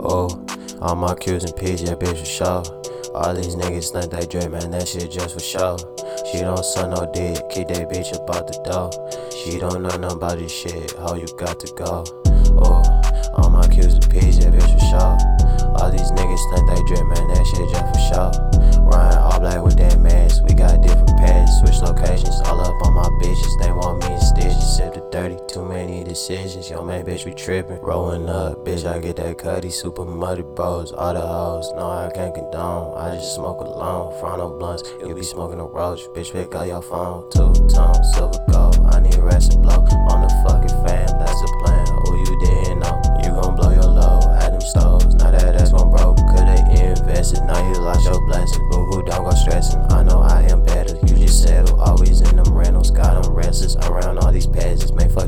Oh, all my Q's and yeah, bitch, for sure. All these niggas think they drip, man, that shit just for show. She don't suck no dick, keep that bitch about the door. She don't know nothing about this shit, how you got to go. Oh, all my Q's and P's, yeah, decisions. Yo, man, bitch, we trippin'. Rollin' up, bitch, I get that cutty, super muddy bros. All the hoes, no, I can't condone. I just smoke alone, front on blunts. You be smoking a roach, bitch, pick up your phone. Two tone, silver gold. I need rest and blow on the fucking fan. That's the plan. Oh, you didn't know. You gon' blow your load at them stoves. Now that that's gon' broke, could they invested? Now you lost your blessing. Boo hoo, don't go stressin'. I know I am better. You just settle, always in them rentals. Got them restless around all these peasants. Man, fuck